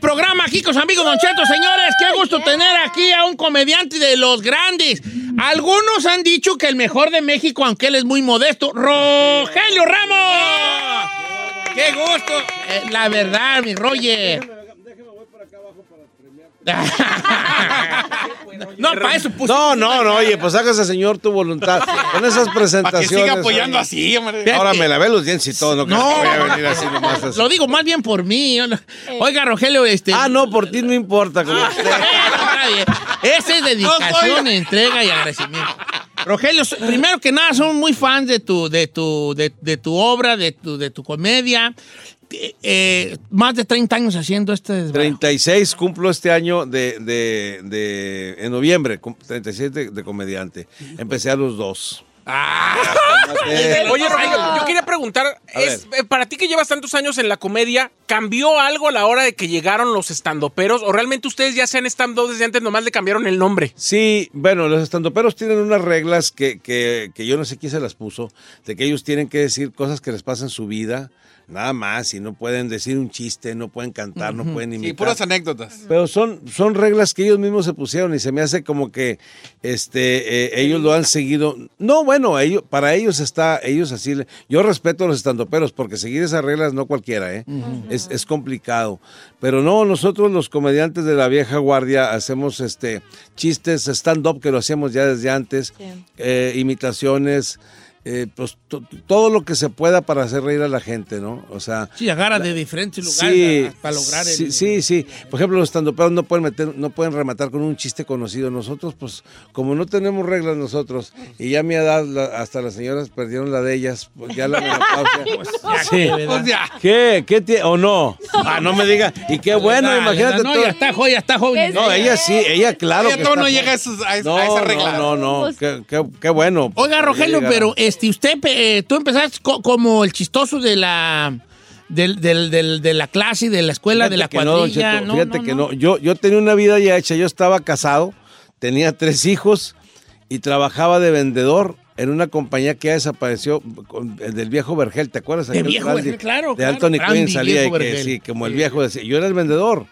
Programa aquí con sus amigos Don Cheto, señores. Qué gusto tener aquí a un comediante de los grandes. Algunos han dicho que el mejor de México, aunque él es muy modesto, Rogelio Ramos. Qué gusto. Eh, la verdad, mi Roger. no, para eso puse. No, no, no, oye, pues hágase, señor, tu voluntad. Con esas Para que presentaciones. siga apoyando así, hombre. Ahora me lavé los dientes y todo, no, creo No, que voy a venir así nomás. así. Lo digo más bien por mí. no- Oiga, Rogelio, este. Ah, no, por ti no importa. como usted. Está bien. Esa es dedicación, entrega y agradecimiento. Rogelio, primero que nada, somos muy fans de tu, de tu, de, de tu obra, de tu, de tu comedia. Eh, más de 30 años haciendo este desvelo. 36 cumplo este año de, de, de- en noviembre, cum- 36 de, de comediante. Empecé a los dos. Eh, Oye, yo quería preguntar, es, eh, para ti que llevas tantos años en la comedia, ¿cambió algo a la hora de que llegaron los estandoperos? ¿O realmente ustedes ya sean stand-up desde antes, nomás le cambiaron el nombre? Sí, bueno, los estandoperos tienen unas reglas que, que, que yo no sé quién se las puso, de que ellos tienen que decir cosas que les pasan en su vida, nada más, y no pueden decir un chiste, no pueden cantar, no pueden imitar. Sí, puras anécdotas. Pero son, son reglas que ellos mismos se pusieron y se me hace como que este eh, ellos lo han seguido. No, bueno, ellos, para ellos está, ellos así. Yo respeto a los estandoperos porque seguir esas reglas no cualquiera, ¿eh? es, es complicado. Pero no, nosotros los comediantes de la vieja guardia hacemos este chistes stand-up que lo hacíamos ya desde antes, eh, imitaciones. Eh, pues to- todo lo que se pueda para hacer reír a la gente, ¿no? O sea, Sí, agarra de diferentes lugares Sí, a- para lograr el... sí, sí, sí. Por ejemplo, los estandoperos no pueden meter, no pueden rematar con un chiste conocido. Nosotros, pues, como no tenemos reglas nosotros, y ya a mi edad, la- hasta las señoras perdieron la de ellas, pues ya la menopausia. sí. verdad. Pues ya. ¿Qué? ¿Qué tiene? ¿O no? Ah, no me diga. Y qué bueno, Dale, imagínate No, ya está joven, ya está joven. No, ella sí, ella claro. Ella que todo está no joven. llega a, esos- a, No, a esa no, regla. no, no. Qué, qué- qué bueno. Oiga, Rogelio, pero este, usted, eh, tú empezaste co- como el chistoso de la... Del, del- del- de la clase, de la escuela, de la que no, cuadrilla. Cheto, no, fíjate no, que no. Yo, yo tenía una vida ya hecha. Yo estaba casado, tenía tres hijos y trabajaba de vendedor en una compañía que ya desapareció el del viejo Vergel, ¿te acuerdas? De viejo Vergel, claro, De. Anthony Quinn salía y que sí, como el viejo decía. Yo era el vendedor.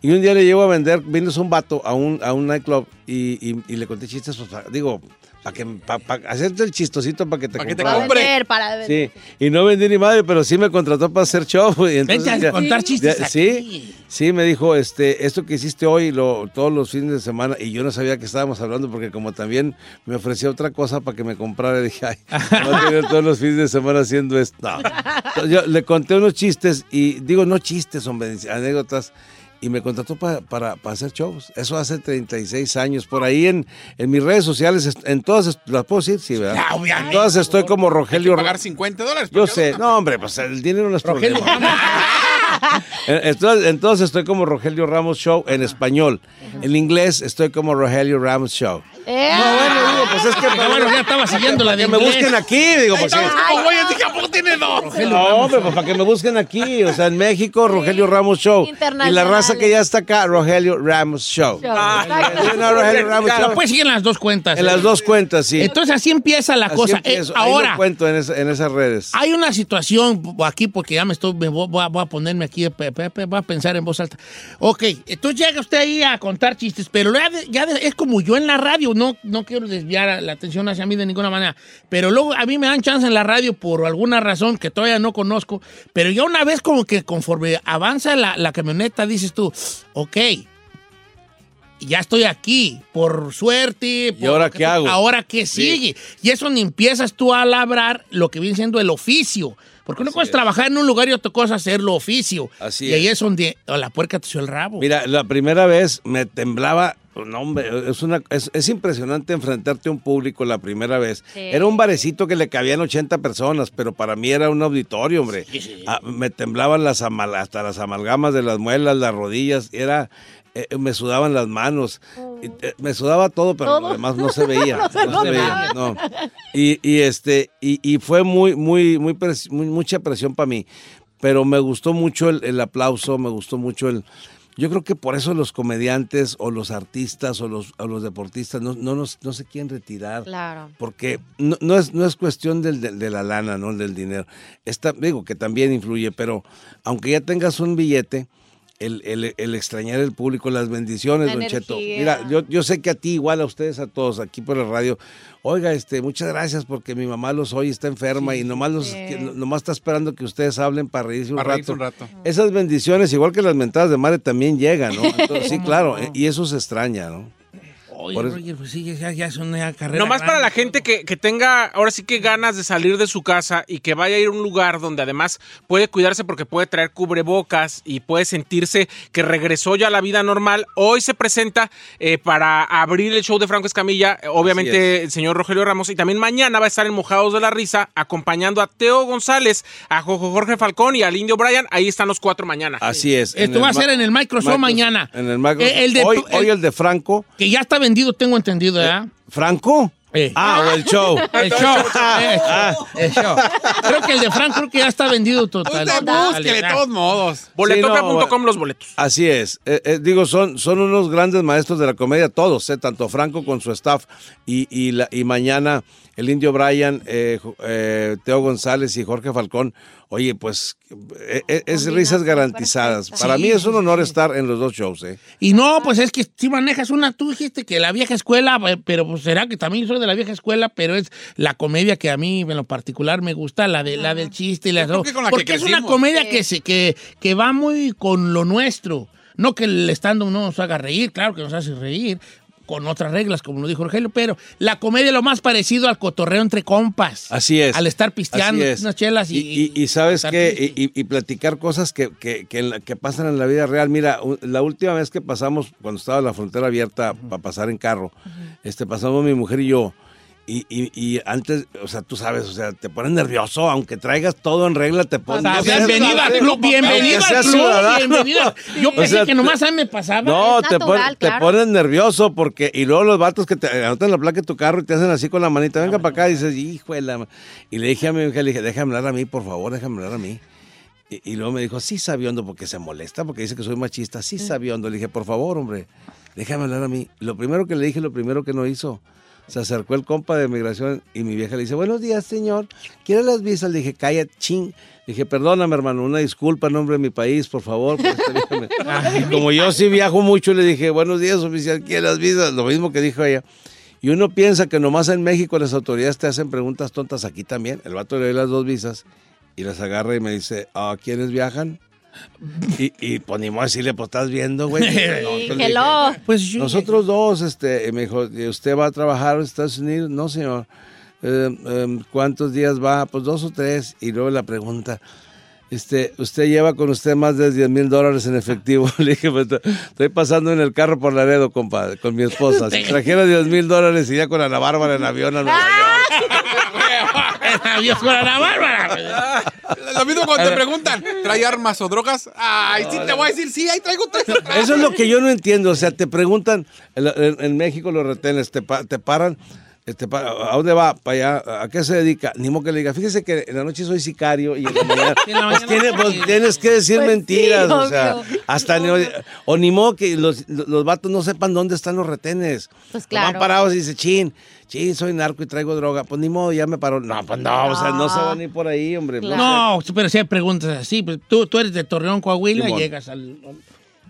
Y un día le llevo a vender, vino un vato a un, a un nightclub y, y- y le conté chistes, digo, para que pa, pa- hacerte el chistosito para que te Pa' que te compre. vender, para vender. Sí, y no vendí ni madre, pero sí me contrató para hacer show. Y entonces Vente a ya- contar chistes ya- aquí. sí, sí, me dijo, este, esto que hiciste hoy, lo, todos los fines de semana, y yo no sabía que estábamos hablando, porque como también me ofrecía otra cosa para que me comprara, dije, ay, voy a tener todos los fines de semana haciendo esto. No. Entonces, yo le conté unos chistes, y digo, no chistes, hombre, anécdotas, y me contrató pa- para, para hacer shows. Eso hace 36 años. Por ahí en, en mis redes sociales, en todas, ¿las puedo decir? Sí, ¿verdad? Ya, obviamente. En todas estoy como Hay que Rogelio pagar 50 dólares. yo sé, no, hombre, pues el dinero no es Rogelio problema. Entonces, entonces estoy como Rogelio Ramos Show en español. En inglés estoy como Rogelio Ramos Show. Eh, No, bueno, digo, pues es que Ah, bueno, ya estaba siguiendo la de que me busquen aquí, digo, porque ¿Sabes tiene dos? no, hombre, pues para que me busquen aquí, o sea, en México, Rogelio Ramos Show. Y la raza que ya está acá, Rogelio Ramos Show. Exacto. No, Rogelio Ramos Lo Show. puedes seguir en las dos cuentas. En ¿eh? las dos cuentas, sí. Entonces así empieza la Así cosa. Eh, empiezo. Ahí lo ahora, cuento en, esa- en esas redes. hay una situación aquí, porque ya me estoy, me voy, voy a, voy a ponerme aquí, voy a pensar en voz alta. Ok, entonces llega usted ahí a contar chistes, pero ya, de- ya de- es como yo en la radio, no, no quiero desviar desviar la atención hacia mí de ninguna manera. Pero luego a mí me dan chance en la radio por alguna razón que todavía no conozco. Pero ya una vez como que conforme avanza la, la camioneta, dices tú, ok, ya estoy aquí, por suerte. por ahora qué tú- hago? Ahora qué sigue. Y eso ni empiezas tú a labrar lo que viene siendo el oficio. Porque una cosa es trabajar en un lugar y otra cosa hacerlo oficio. Así y ahí es. es donde oh, la puerca te el rabo. Mira, la primera vez me temblaba. No, hombre, es, una, es, es impresionante enfrentarte a un público la primera vez. Sí. Era un barecito que le cabían 80 personas, pero para mí era un auditorio, hombre. Ah, me temblaban las amal- hasta las amalgamas de las muelas, las rodillas, era, eh, me sudaban las manos, y, eh, me sudaba todo, pero lo demás no se veía. no se veía, no. Y, y, este, y, y fue muy, muy, muy- mucha presión para mí. Pero me gustó mucho el, el aplauso, me gustó mucho el. Yo creo que por eso los comediantes o los artistas o los, o los deportistas no, no, nos- no se quieren retirar. Claro. Porque no, no es, no es cuestión del, del- de la lana, ¿no? Del dinero. Esta, digo que también influye, pero aunque ya tengas un billete, el, el- el extrañar el público, las bendiciones, La Don Cheto. Mira, yo, yo sé que a ti, igual a ustedes, a todos, aquí por el radio, oiga, este, muchas gracias porque mi mamá los oye, está enferma y nomás, los, Sí. que- nomás está esperando que ustedes hablen para reírse un Para rato. reírse un rato. Esas bendiciones, igual que las mentadas de madre, también llegan, ¿no? Entonces, sí, claro, eh, y eso se extraña, ¿no? Oye, por eso- Roger, pues sí, ya, ya es una carrera. Nomás para grande. la gente que, que tenga ahora sí que ganas de salir de su casa y que vaya a ir a un lugar donde además puede cuidarse porque puede traer cubrebocas y puede sentirse que regresó ya a la vida normal. Hoy se presenta eh, para abrir el show de Franco Escamilla, eh, obviamente el señor Rogelio Ramos, y también mañana va a estar en Mojados de la Risa acompañando a Teo González, a Jojo Jorge Falcón y al Indio Brian. Ahí están los cuatro mañana. Así es. en Esto el va a ma- ser en el Microsoft Microsoft- mañana. En el Microsoft. Eh, el de hoy, tu- hoy el- el de Franco. Que ya está vendido, tengo entendido, ¿verdad? ¿Franco? Eh. Ah, o el show. El show. eh, el show. Creo que el de Frank creo que ya está vendido total. Búsquele de todos modos. Boletopia.com Sí, no, los boletos. Así es. Eh, eh, digo, son, son unos grandes maestros de la comedia, todos, eh, tanto Franco con su staff y, y, la- y mañana el Indio Brian, eh, eh, Teo González y Jorge Falcón. Oye, pues eh, eh, es risas garantizadas. perfecta. Para Sí, mí es un honor sí. estar en los dos shows. Eh. Y no, pues es que si manejas una, tú dijiste que la vieja escuela, pero pues será que también soy de la vieja escuela, pero es la comedia que a mí en lo particular me gusta, la de la del chiste y la con la que porque es una comedia que se que, que va muy con lo nuestro. No que el stand no nos haga reír, claro que nos hace reír, con otras reglas, como lo dijo Rogelio, pero la comedia es lo más parecido al cotorreo entre compas. Así es. Al estar pisteando es. unas chelas y... Y, y- y sabes qué, y, y- platicar cosas que, que- que en la- que pasan en la vida real. Mira, la última vez que pasamos, cuando estaba la frontera abierta para pasar en carro, este, pasamos mi mujer y yo. Y, y- y antes, o sea, tú sabes, o sea, te pones nervioso, aunque traigas todo en regla, te pones sea, aunque seas bienvenida al club, bienvenida al club. Yo O pensé sea, que nomás a mí me pasaba. No, te, natural, pon- te claro. pones nervioso porque, y luego los vatos que te anotan la placa de tu carro y te hacen así con la manita, venga para acá, y dices, hijo de la ma-". Y le dije a mi hija, le dije, déjame hablar a mí, por favor, déjame hablar a mí. Y, y luego me dijo, sí, sabiondo, porque se molesta, porque dice que soy machista, sí, sabiondo. Le dije, por favor, hombre, déjame hablar a mí. Lo primero que le dije, lo primero que no hizo, se acercó el compa de migración y mi vieja le dice, buenos días, señor, ¿quiere las visas? Le dije, calla, ching. Le dije, perdóname, hermano, una disculpa en nombre de mi país, por favor. por este viaje". y como yo sí viajo mucho, le dije, buenos días, oficial, ¿quiere las visas? Lo mismo que dijo ella. Y uno piensa que nomás en México las autoridades te hacen preguntas tontas, aquí también. El vato le dio las dos visas y las agarra y me dice, ¿a quiénes viajan? Y, y pues ni modo decirle, pues estás viendo, güey. No, dije. Pues yo- nosotros dos, este, y me dijo, ¿y ¿usted va a trabajar en Estados Unidos? No, señor. Eh, em, ¿Cuántos días va? Pues dos o tres. Y luego la pregunta, este, ¿usted lleva con usted más de 10 mil dólares en efectivo? Le dije, pues, estoy pasando en el carro por Laredo, compadre, con mi esposa. Si trajera 10 mil dólares, iría con Ana Bárbara en avión a Nueva York. Adiós con Ana Bárbara. Lo mismo cuando te preguntan, ¿trae armas o drogas? Ay, sí, te voy a decir, sí, ahí traigo tres. Eso es lo que yo no entiendo. O sea, te preguntan, en, México los retenes, te, te paran, este, ¿a dónde va? Para allá, ¿a qué se dedica? Ni modo que le diga, fíjese que en la noche soy sicario y en la mañana, pues, tiene- pues, tienes que decir Pues mentiras. sí, o sea, hasta ni- o ni modo que los, los vatos no sepan dónde están los retenes. Pues Van claro. parados y dice, chin, chin, soy narco y traigo droga. Pues ni modo, ya me paró. No, pues no, o sea, no se van a ir por ahí, hombre. Claro. No, pero si hay preguntas así, pues tú, tú eres de Torreón, Coahuila, y llegas al...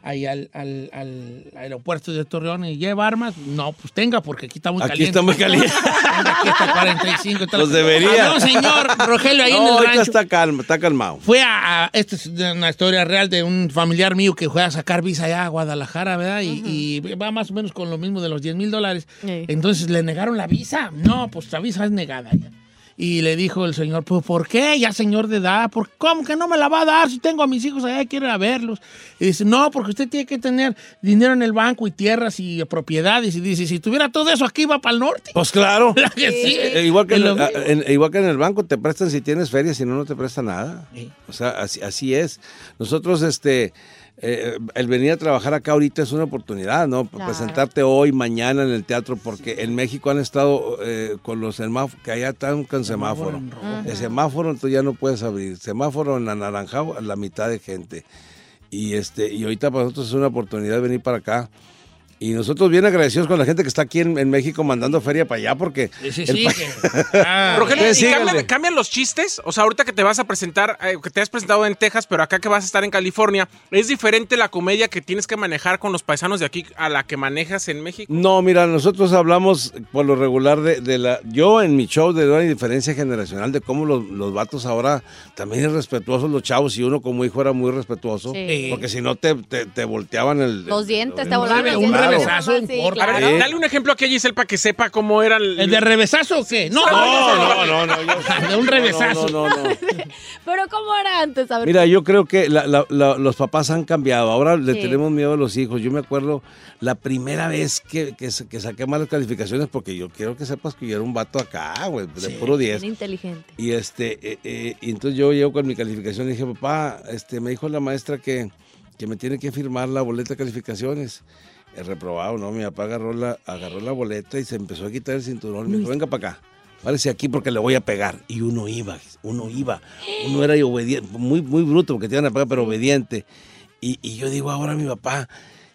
ahí al, al- al aeropuerto de Torreón y lleva armas. No, pues tenga, porque aquí está muy Aquí caliente. está muy caliente. Aquí está 45. y tal. Los debería. Había un señor, Rogelio, ahí No, en el rancho. está calma, está calmado. Fue a, a- esta es una historia real de un familiar mío que fue a sacar visa allá a Guadalajara, ¿verdad? Y, y va más o menos con lo mismo de los 10 mil dólares. Sí. Entonces le negaron la visa. No, pues la visa es negada ya. Y le dijo el señor, pues ¿por qué? Ya señor de edad, ¿por cómo que no me la va a dar si tengo a mis hijos allá y quiero ir a verlos? Y dice, no, porque usted tiene que tener dinero en el banco y tierras y propiedades. Y dice, si tuviera todo eso aquí va para el norte. Pues claro. ¿Verdad que sí? Eh, igual, que en, el- en- igual que en el banco te prestan si tienes feria, si no, no te presta nada. Sí. O sea, así, así es. Nosotros, este, eh, el venir a trabajar acá ahorita es una oportunidad, ¿no? Claro. Presentarte hoy, mañana en el teatro, porque en México han estado eh, con los semáforos, que allá están con semáforo. El semáforo, entonces ya no puedes abrir. Semáforo en anaranjado, a la mitad de gente. Y este, y ahorita para nosotros es una oportunidad de venir para acá. Y nosotros bien agradecidos con la gente que está aquí en, en México mandando feria para allá, porque Sí, sí, Ah, Rogelio, ¿y cambian, cambian los chistes? O sea, ahorita que te vas a presentar, eh, que te has presentado en Texas, pero acá que vas a estar en California, ¿es diferente la comedia que tienes que manejar con los paisanos de aquí a la que manejas en México? No, mira, nosotros hablamos por lo regular de, de la... Yo en mi show de una diferencia generacional de cómo los, los vatos ahora también es respetuosos los chavos y uno como hijo era muy respetuoso. Sí. Porque si no te, te, te volteaban el... Los dientes, te el- dientes. Revesazo Sí, corto. A ver, claro. Dale un ejemplo aquí a Giselle para que sepa cómo era el... ¿El de revesazo o qué? No, No, no, no, no. yo- De un revesazo. No, no, no, no. Pero ¿cómo era antes? A ver, Mira, yo creo que la- la- la- los papás han cambiado. Ahora le Sí. tenemos miedo a los hijos. Yo me acuerdo la primera vez que, que, que saqué malas calificaciones, porque yo quiero que sepas que yo era un vato acá, güey, de puro 10. bien inteligente. Y este, eh, eh, y entonces yo llego con mi calificación y dije, papá, este, me dijo la maestra que, que me tiene que firmar la boleta de calificaciones. He reprobado, ¿no? Mi papá agarró la, agarró la boleta y se empezó a quitar el cinturón. Me dijo, venga para acá. Párese aquí porque le voy a pegar. Y uno iba, uno iba. Uno era obediente, muy, muy bruto porque te iban a pegar, pero obediente. Y, y yo digo ahora a mi papá,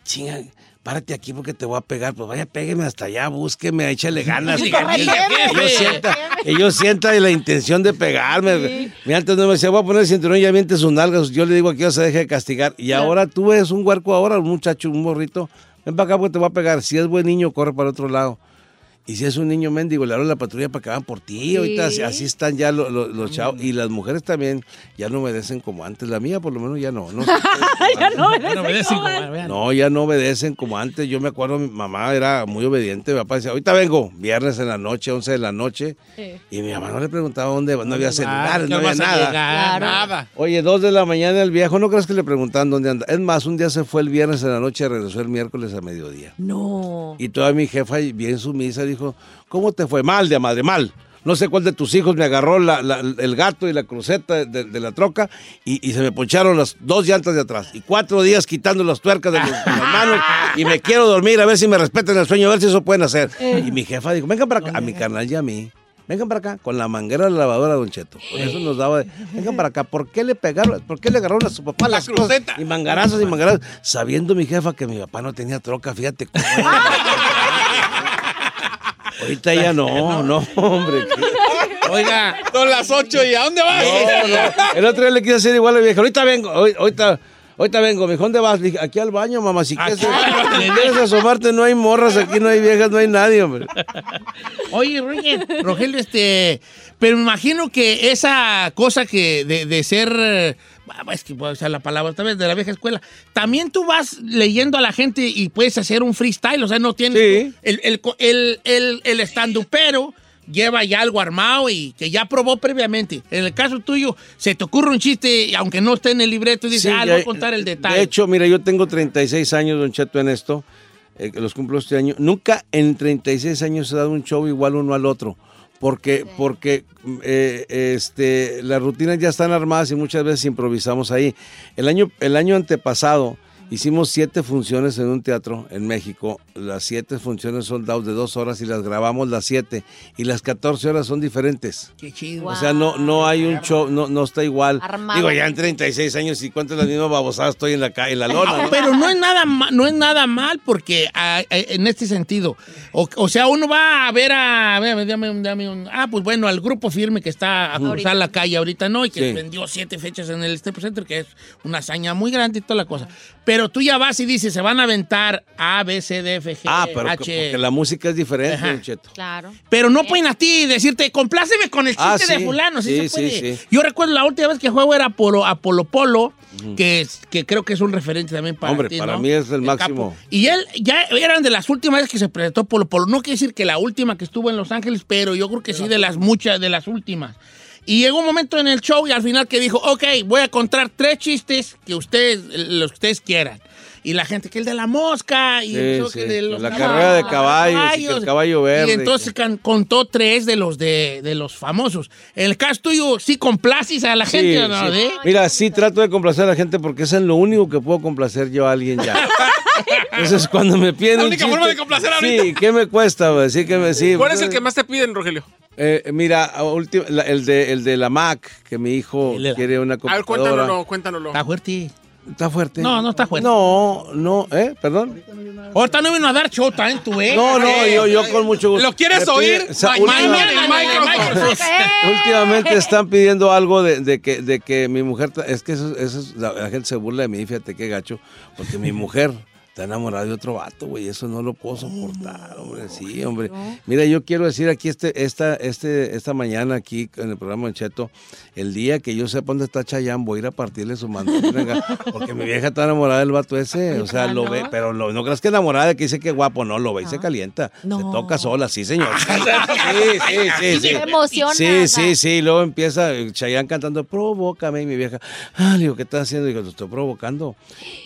chinga, párate aquí porque te voy a pegar. Pues vaya, pégueme hasta allá, búsqueme, échale ganas. Sí, que yo sienta, que yo sienta la intención de pegarme. Mira, antes no me decía, voy a poner el cinturón y ya miente sus nalgas. Yo le digo aquí, se deje de castigar. Y ahora tú eres un huerco ahora, un muchacho, un morrito. Ven para acá te voy a pegar. Si es buen niño, corre para el otro lado. Y si es un niño mendigo, le hablo a la patrulla para que van por ti. Ahorita así, así están ya lo- lo- los chavos. Y las mujeres también ya no obedecen como antes. La mía, por lo menos, ya no. No, Ya no, obedecen como- vean. no, ya no obedecen como antes. Yo me acuerdo, mi mamá era muy obediente. Mi papá decía, ahorita vengo, viernes en la noche, 11 de la noche. Sí. Y mi mamá no le preguntaba dónde, no había Ah, celulares, ¿qué no había nada. llegar? Claro. Nada. Oye, dos de la mañana el viejo, ¿no crees que le preguntaban dónde anda? Es más, un día se fue el viernes en la noche y regresó el miércoles a mediodía. No. Y toda mi jefa, bien sumisa, dijo, ¿cómo te fue? Mal, de madre, mal. No sé cuál de tus hijos me agarró la- la- el gato y la cruceta de, de la troca y, y se me poncharon las dos llantas de atrás. Y cuatro días quitando las tuercas de, los- de las manos y me quiero dormir a ver si me respetan el sueño, a ver si eso pueden hacer. Y mi jefa dijo, vengan para acá, a mi carnal y a mí. Vengan para acá, con la manguera de la lavadora, Don Cheto. Por eso nos daba de, vengan para acá. ¿Por qué le pegaron? ¿Por qué le agarraron a su papá las cosas? cruceta. Y mangarazos y mangarazos. Sabiendo mi jefa que mi papá no tenía troca, fíjate cómo. Ahorita ya no, no, hombre. Oiga, Son las 8 y ¿a dónde vas? No, no. El otro día le quise hacer igual a la vieja. Ahorita vengo, ahorita, ahorita vengo. Me dijo, ¿dónde vas? Le dije, aquí al baño, mamá. Si quieres, si quieres asomarte, no hay morras aquí, no hay viejas, no hay nadie, hombre. Oye, Roger, Rogelio, este, pero me imagino que esa cosa que de, de ser, es que voy a usar la palabra otra vez, de la vieja escuela, también tú vas leyendo a la gente y puedes hacer un freestyle, o sea, no tienes Sí. el, el, el, el, el estandupero lleva ya algo armado y que ya probó previamente. En el caso tuyo, se te ocurre un chiste, y aunque no esté en el libreto, y dices, Sí, ah, le ya- voy a contar el detalle. De hecho, mira, yo tengo 36 años, Don Cheto, en esto. eh, los cumplo este año. Nunca en 36 años he dado un show igual uno al otro. Porque, porque eh, este, las rutinas ya están armadas y muchas veces improvisamos ahí. El año, el año antepasado hicimos siete funciones en un teatro en México. Las siete funciones son dados de dos horas y las grabamos las siete. Y las 14 horas son diferentes. Qué chido. O sea, no, no hay un show, no, no está igual. Armado. Digo, ya en 36 años y cuántas las mismas babosadas estoy en la, en la lona. ¿no? Pero no es nada ma- no es nada mal porque eh, en este sentido, o, o sea, uno va a ver a, a ver, dame un- dame un- ah, pues bueno, al grupo firme que está a cruzar la calle ahorita, ¿no? Y que Sí. vendió siete fechas en el Staples Center, que es una hazaña muy grande y toda la cosa. Pero Pero tú ya vas y dices, se van a aventar A, B, C, D, F, G, Ah, pero que- H. porque la música es diferente, Ajá. Don Cheto. Claro. Pero no pueden a ti decirte, compláceme con el chiste Ah, de sí. fulano. Sí, Sí, se puede. sí, sí. Yo recuerdo la última vez que juego era Polo, Apolo Polo, que, es- que creo que es un referente también para Hombre, ti, para ¿no? mí es el máximo. capo. Y él ya eran de las últimas veces que se presentó Polo Polo. No quiere decir que la última que estuvo en Los Ángeles, pero yo creo que sí de las muchas, de las últimas. Y llegó un momento en el show y al final que dijo, ok, voy a contar tres chistes que ustedes, los que ustedes quieran. Y la gente, que el de la mosca, y Sí, eso, sí. que de los La carrera de caballos, y que el caballo verde. Y entonces can- contó tres de los de, de los famosos. En el caso tuyo, ¿sí complaces a la Sí, gente o no? sí. ¿Eh? Mira, sí trato de complacer a la gente porque es en lo único que puedo complacer yo a alguien ya. Entonces, cuando me piden La un única chiste- forma de complacer Sí, ahorita. ¿qué me cuesta? güey? Sí, que me, sí. ¿Cuál es el que más te piden, Rogelio? Eh, mira, la- el, de, el de la Mac, que mi hijo El quiere una A ver, computadora. cuéntanoslo, cuéntanoslo. Está fuerte. ¿Está fuerte? No, no está fuerte. No, no, ¿eh? Perdón. Ahorita no vino a dar show también tú, ¿eh? No, no, yo, yo con mucho gusto. ¿Lo quieres sa- Mañana en Microsoft. Últimamente están pidiendo algo de, de que, de que mi mujer, es que eso, eso es- la, la gente se burla de mí, fíjate qué gacho, porque mi mujer está enamorada de otro vato, güey, eso no lo puedo soportar, hombre, sí, hombre. Mira, yo quiero decir aquí este, esta, este, esta mañana aquí en el programa Cheto, el día que yo sepa dónde está Chayán, voy a ir a partirle su mandolina, porque mi vieja está enamorada del vato ese, o sea, lo ve, pero lo- no creas que enamorada que dice que guapo, no, lo ve y se calienta, se No. toca sola, sí, señor. Sí, sí, sí, sí. Se emociona. Sí, sí, sí. Luego empieza Chayanne cantando, provócame, y mi vieja, ah, le digo, ¿qué estás haciendo? Digo, te estoy provocando.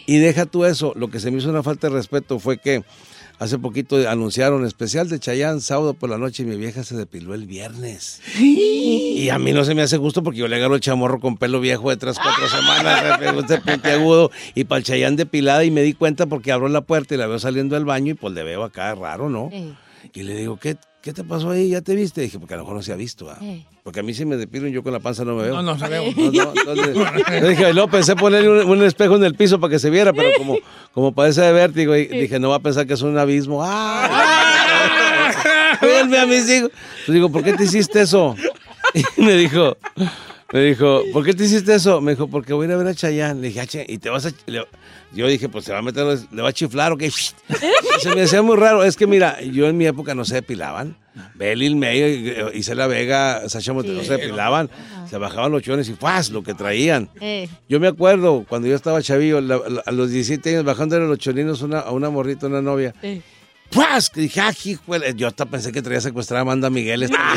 Y deja tú eso. Lo que se me hizo una falta de respeto fue que hace poquito anunciaron especial de Chayanne sábado por la noche y mi vieja se depiló el viernes. Y a mí no se me hace gusto porque yo le agarro el chamorro con pelo viejo de tres, cuatro semanas, este puntiagudo, y para el Chayanne depilada y me di cuenta porque abro la puerta y la veo saliendo del baño y pues le veo acá raro, ¿no? Y le digo, ¿qué, ¿qué te pasó ahí? ¿Ya te viste? Dije, porque a lo mejor no se ha visto. ¿ah? Eh. Porque a mí sí me depilo y yo con la panza no me veo. No, no sabemos. No, no, entonces, yo dije, luego pensé ponerle un, un espejo en el piso para que se viera, pero como, como padece de vértigo, y dije, no va a pensar que es un abismo. ¡Ah! A mis hijos. Le digo, ¿por qué te hiciste eso? Y me dijo, me dijo, ¿por qué te hiciste eso? Me dijo, porque voy a ir a ver a Chayanne. Le dije, "Ah, che, y te vas a... le- Yo dije, pues se va a meter, le va a chiflar o qué. Se me hacía muy raro. Es que mira, yo en mi época no se depilaban. Belil May, Isela Vega, Sasha Montes no se depilaban. Se bajaban los chones y ¡faz! Lo que traían. Eh. Yo me acuerdo cuando yo estaba chavillo, la- la- a los 17 años, bajando de los choninos una, a una morrita, una novia. Eh. ¡Paz! Que dije, ¡ah, hijuele! Yo hasta pensé que traía secuestrada a Amanda Miguel. esta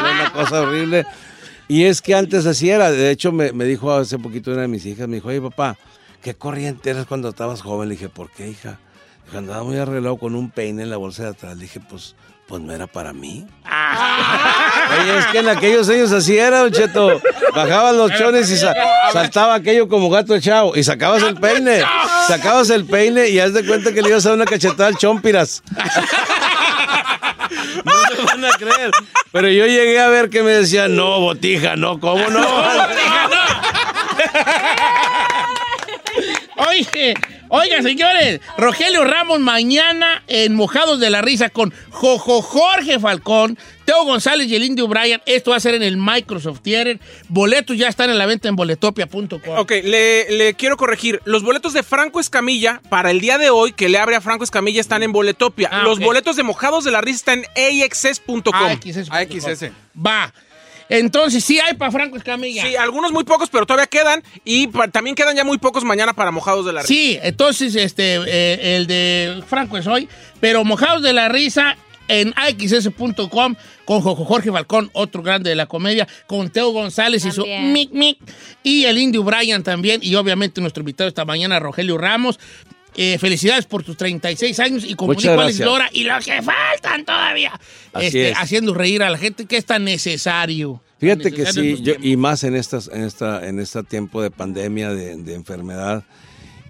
era una cosa horrible. Y es que antes así era. De hecho, me, me dijo hace poquito una de mis hijas, me dijo, oye, papá, ¿qué corriente eras cuando estabas joven? Le dije, ¿por qué, hija? Dijo, andaba muy arreglado con un peine en la bolsa de atrás. Le dije, pues, pues no era para mí. Oye, es que en aquellos años así era, Don Cheto. Bajaban los chones y sa- saltaba aquello como gato echado. Y sacabas el peine. Sacabas el peine y haz de cuenta que le ibas a dar una cachetada al chompiras. No me van a creer. Pero yo llegué a ver que me decían, no, botija, no, ¿cómo no? Oye, oiga, señores, Rogelio Ramos mañana en Mojados de la Risa con Jojo Jorge Falcón, Teo González y el Indio Bryan. Esto va a ser en el Microsoft Theater. Boletos ya están en la venta en boletopia.com. Ok, le, le quiero corregir. Los boletos de Franco Escamilla para el día de hoy que le abre a Franco Escamilla están en Boletopia. Ah, Los boletos de Mojados de la Risa están en axs.com. AXS. AXS. Va. Entonces, sí hay para Franco Escamilla. Sí, algunos muy pocos, pero todavía quedan. Y también quedan ya muy pocos mañana para Mojados de la Risa. Sí, entonces este eh, el de Franco es hoy, pero Mojados de la Risa en axs.com con Jojo Jorge Falcón, otro grande de la comedia, con Teo González y su mic mic, y el Indio Bryan también, y obviamente nuestro invitado esta mañana, Rogelio Ramos. Eh, felicidades por tus 36 años y Alex gracias. Lora, y los que faltan todavía, este, es. haciendo reír a la gente que es tan necesario. Fíjate que Necesario sí, yo- y más en estas, en esta, en este tiempo de pandemia, de, de enfermedad,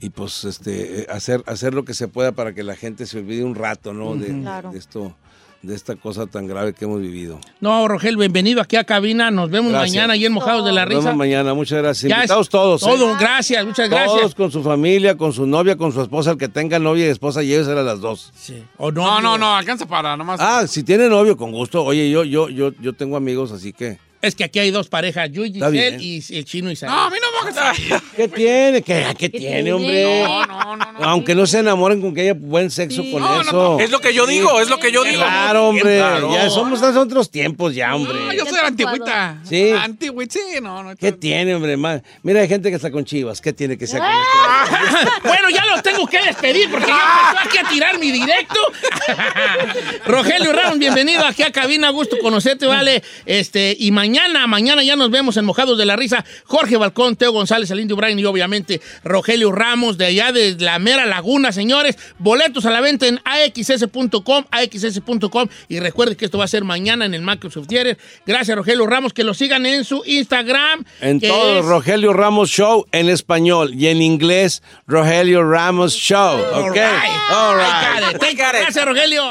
y pues este, eh, hacer, hacer lo que se pueda para que la gente se olvide un rato, ¿no? De, Claro. de esto, de esta cosa tan grave que hemos vivido. No, Rogelio, bienvenido aquí a cabina. Nos vemos Gracias. mañana y en Mojados de la Nos vemos Risa. mañana, muchas gracias. Ya es Invitados todos. ¿eh? Todo, gracias, muchas gracias. Todos con su familia, con su novia, con su esposa, el que tenga novia y esposa, llévesela a las dos. Sí. O No, no, no, alcanza para nomás. Ah, si tiene novio, con gusto. Oye, yo, yo, yo, yo tengo amigos, así que. Es que aquí hay dos parejas, yo y Giselle y el chino Isaac. No, a mí no me gusta. ¿Qué tiene? ¿Qué, qué tiene, hombre? No, no, no, no. Aunque no se enamoren con que haya buen sexo con No, no, eso. Es lo que yo digo, es lo que yo digo. Claro, hombre. Claro. Ya somos otros tiempos ya, hombre. No, yo soy antigüita. Sí. Antigüita, sí, no, no. ¿Qué tiene, hombre? Mira, hay gente que está con chivas. ¿Qué tiene que ser con Ah. esto? bueno, ya los tengo que despedir porque ya empezó aquí a tirar mi directo. Rogelio Ramos, bienvenido aquí a Cabina, gusto conocerte, vale. Este, y mañana, mañana ya nos vemos en Mojados de la Risa. Jorge Balcón, Teo González, el Indio Brian y obviamente Rogelio Ramos de allá de la mera laguna, señores. Boletos a la venta en axs.com, axs.com. Y recuerden que esto va a ser mañana en el Microsoft Theater. Gracias, Rogelio Ramos, que lo sigan en su Instagram. En todo, es- Rogelio Ramos Show en español y en inglés, Rogelio Ramos Show. All ¿Ok? right. All right. Thank you. Gracias, Rogelio.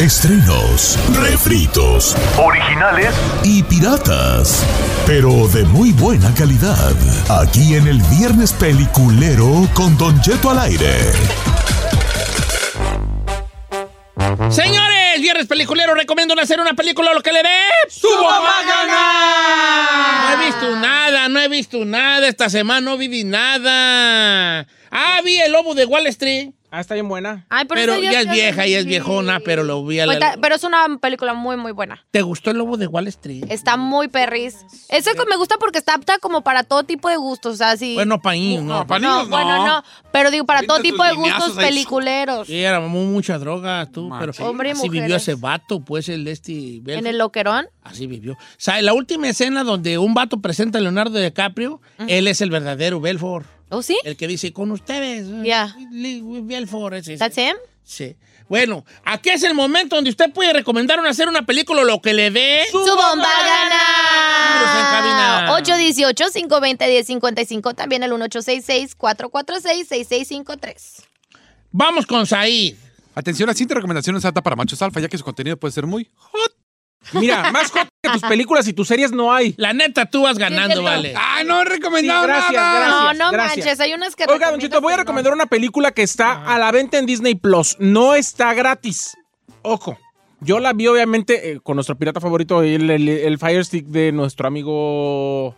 Estrenos, refritos Originales y piratas, pero de muy buena calidad. Aquí en el Viernes Peliculero con Don Cheto al aire. Señores, viernes peliculero, recomiendo hacer una película lo que le dé. ¡Subo más ganar! No he visto nada, no he visto nada. Esta semana no vi nada. Ah, vi el lobo de Wall Street. Ah, está bien buena. Ay, pero, Pero ya es vieja, ya es vi. viejona, pero lo vi a la... Pero es una película muy, muy buena. ¿Te gustó el lobo de Wall Street? Está muy perris. Eso que me gusta porque está apta como para todo tipo de gustos. O sea, sí. Bueno, para niños, ¿no? No, pa' no, niños no. bueno, no. Pero digo, para todo tipo de gustos ahí. peliculeros. Sí, era mu- mucha droga, tú, pero Hombre y así vivió ese vato, pues, el de este... En el loquerón. Así vivió. O sea, en la última escena donde un vato presenta a Leonardo DiCaprio, él es el verdadero Belfort. ¿Oh, sí? El que dice, con ustedes. Ya. Ese. ese. ¿That's him? Sí. Bueno, aquí es el momento donde usted puede recomendar una, hacer una película lo que le dé. ¡Su bomba en cabina. gana! 818-520-1055. También el 1866-446-6653. Vamos con Said. Atención, la siguiente recomendación es alta para machos alfa, ya que su contenido puede ser muy hot. Mira, más hot que tus películas y tus series no hay. La neta, tú vas ganando, vale. ¡Ah, no he recomendado Sí, gracias, nada! gracias. No, no gracias. manches. Hay unas que Oiga, Don Chito, voy a no. recomendar una película que está a la venta en Disney Plus. No está gratis. Ojo. Yo la vi, obviamente, eh, con nuestro pirata favorito, el, el, el Fire Stick de nuestro amigo.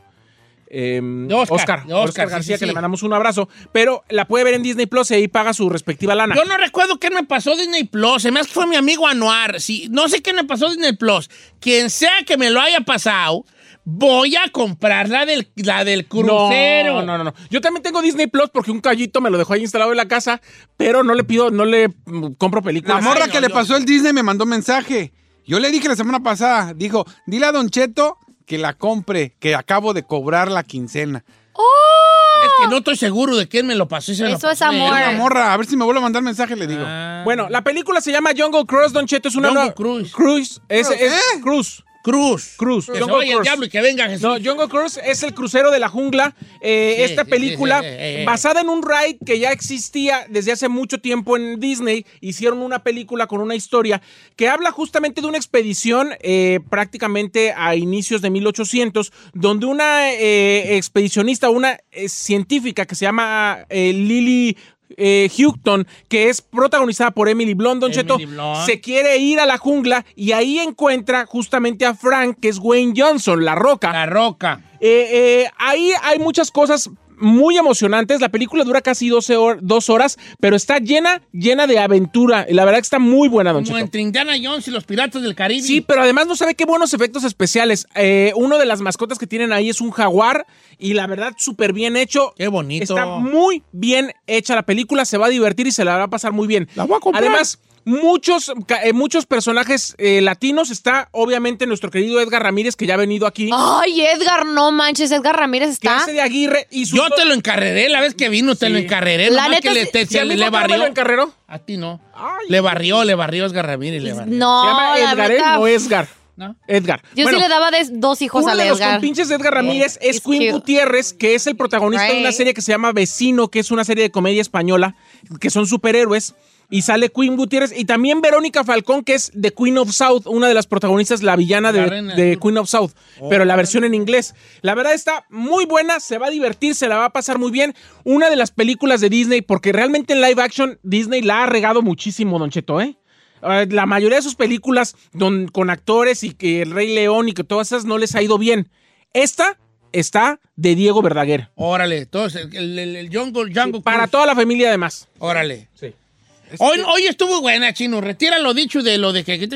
Em, Oscar, Oscar, sí, García, sí, que le mandamos un abrazo. Pero la puede ver en Disney Plus y ahí paga su respectiva lana. Yo no recuerdo qué me pasó Disney Plus. Se me hace que fue mi amigo Anuar. Sí, no sé qué me pasó Disney Plus. Quien sea que me lo haya pasado, voy a comprar la del, la del crucero. No, no, no, no. Yo también tengo Disney Plus porque un callito me lo dejó ahí instalado en la casa, pero no le pido, no le mm, compro La películas. morra Ay, que le yo- pasó el Disney me mandó mensaje. Yo le dije la semana pasada, dijo, dile a Don Cheto que la compre, que acabo de cobrar la quincena. Es que no estoy seguro de quién me lo pasó. se lo Eso es amor. La morra, a ver si me vuelve a mandar mensaje, le digo. Ah. Bueno, la película se llama Jungle Cruise, Don Cheto, es una Jungle nueva- Cruise. Cruise, es, es ¿Eh? Cruise. Cruz. Cruz. Que se vaya el diablo y que venga Jesús. No, Jungle Cruise es el crucero de la jungla. Eh, Sí, esta sí, película, sí, basada en un ride que ya existía desde hace mucho tiempo en Disney, hicieron una película con una historia que habla justamente de una expedición eh, prácticamente a inicios de 1800, donde una eh, expedicionista, una eh, científica que se llama Lily eh, Houghton, que es protagonizada por Emily Blunt, Don Emily Cheto, Blunt. se quiere ir a la jungla y ahí encuentra justamente a Frank, que es Wayne Johnson, la roca. La roca. Eh, eh, ahí hay muchas cosas muy emocionantes. La película dura casi 12 hor- dos horas, pero está llena, llena de aventura. Y la verdad que está muy buena, Don Como Cheto. entre Indiana Jones y los Piratas del Caribe. Sí, pero además no sabe qué buenos efectos especiales. Eh, uno de las mascotas que tienen ahí es un jaguar y la verdad súper bien hecho. Qué bonito. Está muy bien hecha la película, se va a divertir y se la va a pasar muy bien. La voy a comprar. Además, muchos, eh, muchos personajes eh, latinos. Está obviamente nuestro querido Edgar Ramírez, que ya ha venido aquí. Ay, Edgar, no manches, Edgar Ramírez que está. hace de Aguirre y su Yo te lo encarreré la vez que vino, te Sí. lo encarreré. La neta que le, te- ¿Y a se mí le por qué no me barrió. lo encarreró? A ti no. Ay. Le barrió, le barrió Edgar Ramírez. Le barrió. No, Se llama la Edgar, ¿eh? neta, No Edgar. ¿No? Edgar. Yo Bueno, sí le daba de- dos hijos Uno a de los Edgar. compinches de Edgar Ramírez es Quinn cute. Gutiérrez, que es el protagonista de una serie que se llama Vecino, que es una serie de comedia española, que son superhéroes. Y sale Queen Gutiérrez y también Verónica Falcón, que es de Queen of South, una de las protagonistas, la villana La de. Queen of South, pero la versión en inglés. La verdad está muy buena, se va a divertir, se la va a pasar muy bien. Una de las películas de Disney, porque realmente en live action Disney la ha regado muchísimo, Don Cheto, ¿eh? Eh, La mayoría de sus películas don- con actores y que El Rey León y que todas esas no les ha ido bien. Esta está de Diego Verdaguer. Órale, entonces, el, el, el Jungle, Jungle Para toda la familia además. Órale. Sí. Hoy, hoy estuvo buena, Chino. Retira lo dicho de lo de que... Sí,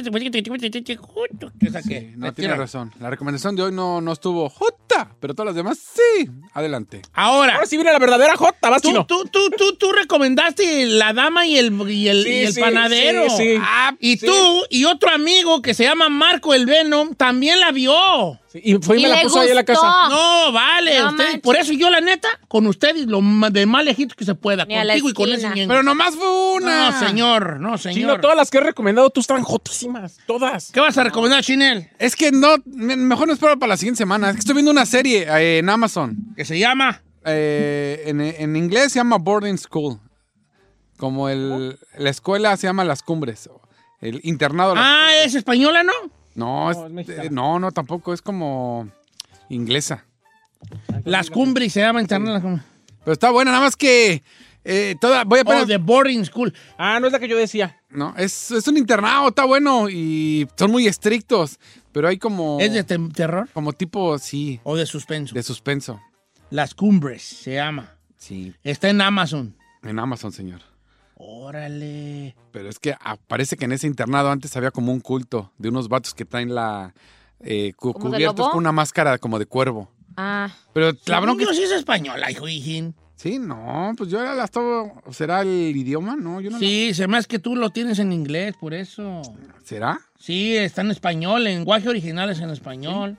no Retira. tiene razón. La recomendación de hoy no, no estuvo jota, pero todas las demás sí. Adelante. Ahora, Ahora sí viene la verdadera J, vas tú, chino. tú, tú, tú, tú recomendaste La Dama y el, y el, Sí, y el sí, Panadero. sí, sí. Ah, y Sí. tú y otro amigo que se llama Marco el Venom también la vio. Y fue y Y me la puso ahí en la casa. No, vale. No manches. por eso yo, la neta, con ustedes, lo de más lejitos que se pueda. Ni Contigo y con ese. Pero nomás fue una. No, señor, no, señor. Chino, todas las que he recomendado tú están jotísimas. Todas. ¿Qué vas a recomendar, Chinel? Es que no, me- mejor no espero para la siguiente semana. Es que estoy viendo una serie eh, en Amazon. Que se llama... Eh, en, en inglés se llama Boarding School. Como el, la escuela se llama Las Cumbres. El internado. Las- Ah, ¿es española, no? No, es- es eh, no, no, tampoco. Es como inglesa. Las Cumbres se llama internet. Las Cumbres. Pero está buena, nada más que eh, toda, voy a poner... Oh, The Boarding School. Ah, no es la que yo decía. No, es, es un internado, está bueno y son muy estrictos, pero hay como... ¿Es de te- terror Como tipo, sí, o de suspenso? de suspenso. Las Cumbres se llama. Sí, Está en Amazon. en Amazon, señor. Órale. Pero es que ah, parece que en ese internado antes había como un culto de unos vatos que traen la... eh, cu- ¿Como de cubiertos con una máscara como de cuervo. Ah. Pero la bronca sí es española, hijo hijín. Sí, no, pues yo ya la estaba... ¿Será el idioma? No, yo no Sí, se me hace que tú lo tienes en inglés, por eso. ¿Será? Sí, está en español, lenguaje original es en español.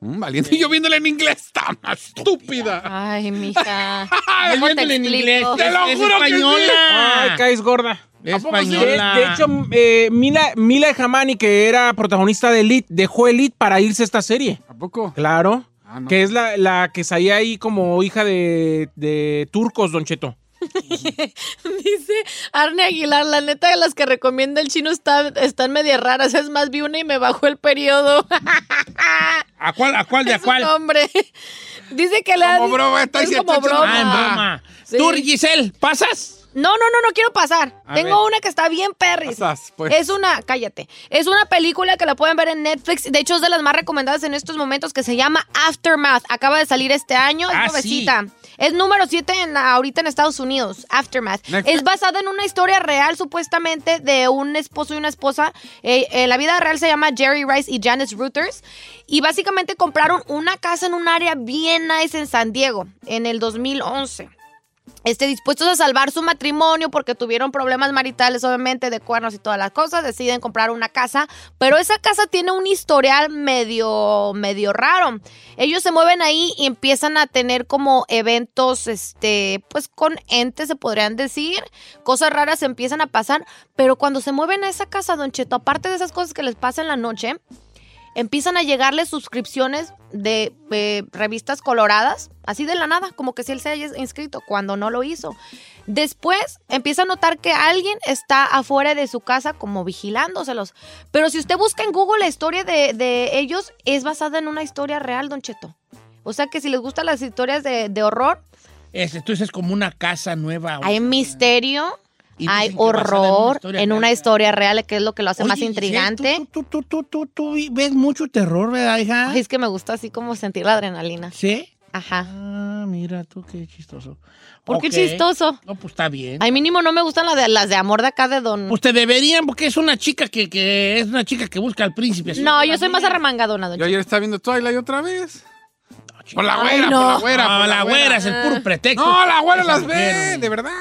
Mm, valiente. Y yo viéndola en inglés, está más estúpida. Ay, mija. Él ¿Cómo te viéndole en inglés. Te lo es juro que sí. española. Ay, caes gorda. Española. De, de hecho, eh, Mila, Mila Jamani, que era protagonista de Elite, dejó Elite para irse a esta serie. ¿A poco? Claro. Ah, no. Que es la, la que salía ahí como hija de, de turcos, Don Cheto. Dice Arne Aguilar, la neta de las que recomienda el chino está, están media raras. Es más, vi una y me bajó el periodo. ¿A cuál, a cuál, de a cuál? hombre. Dice que le Como broma, está es como broma. Ah, en broma. Sí. Tú, Giselle, ¿pasas? No, no, no, no quiero pasar. A Tengo ver. una que está bien perris. Pasas, pues. Es una, cállate. Es una película que la pueden ver en Netflix. De hecho, es de las más recomendadas en estos momentos que se llama Aftermath. Acaba de salir este año. Ah, es nuevecita. Es número 7 en, ahorita en Estados Unidos. Aftermath. Netflix. Es basada en una historia real, supuestamente, de un esposo y una esposa. Eh, eh, la vida real se llama Jerry Rice y Janice Reuters. Y básicamente compraron una casa en un área bien nice en San Diego en el 2011 este, dispuestos a salvar su matrimonio porque tuvieron problemas maritales, obviamente, de cuernos y todas las cosas, deciden comprar una casa, pero esa casa tiene un historial medio, medio raro. Ellos se mueven ahí y empiezan a tener como eventos, este, pues con entes, se podrían decir, cosas raras empiezan a pasar, pero cuando se mueven a esa casa, Don Cheto, aparte de esas cosas que les pasan en la noche, empiezan a llegarle suscripciones de eh, revistas coloradas, así de la nada, como que si él se haya inscrito, cuando no lo hizo. Después empieza a notar que alguien está afuera de su casa como vigilándoselos. Pero si usted busca en Google la historia de, de ellos, es basada en una historia real, Don Cheto. O sea que si les gustan las historias de, de horror, Este, entonces es como una casa nueva. hay misterio, hay en una horror historia en una historia real, que es lo que lo hace Oye, más intrigante. Tú, tú, tú, tú, tú, tú ves mucho terror, ¿verdad, hija? Ay, es que me gusta así como sentir la adrenalina. ¿Sí? Ajá. Ah, mira tú, qué chistoso. ¿Por qué Ok. chistoso? No, pues está bien. Ay, mínimo no me gustan las de, las de amor de acá de Don. Pues te deberían, porque es una chica que, que es una chica que busca al príncipe. no, yo soy más arremangadona, Don Yo ayer estaba viendo Twilight otra vez. Por la Ay, güera, no. por la güera. No, por la güera es el puro pretexto. No, la güera Esa las ve, de verdad.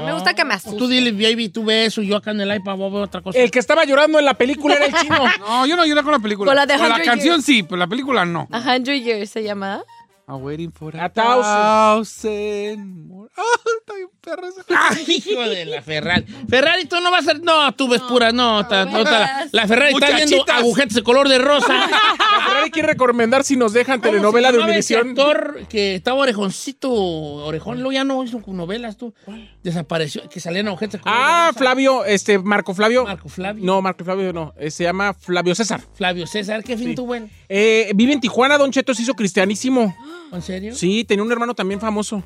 No. Me gusta que me Pues asuste. Tú dile, baby, tú ves eso, yo acá en el iPad vos veo otra cosa. El que estaba llorando en la película era el chino. No, yo no lloré con la película. Con la de Con la 100 canción Years. sí, pero la película no. A Hundred Years se llama. A waiting for A a thousand. thousand more. Ah, está bien perra esa. Ay, hijo de la Ferrari. Ferrari, tú no vas a ser. No, tú ves pura. No, ta- no, ta- la Ferrari está viendo agujetas de color de rosa. La Ferrari quiere recomendar si nos dejan ¿Cómo telenovela de Univisión. actor que estaba orejoncito, orejón, luego ya no hizo novelas, tú. Desapareció, que salían de Ah, rosa. Flavio, este, Marco Flavio. Marco Flavio. No, Marco Flavio no. eh, Se llama Flavio César. Flavio César, qué fin Sí. tuvo él. Eh, vive en Tijuana, Don Cheto se hizo cristianísimo. ¿En serio? Sí, tenía un hermano también famoso.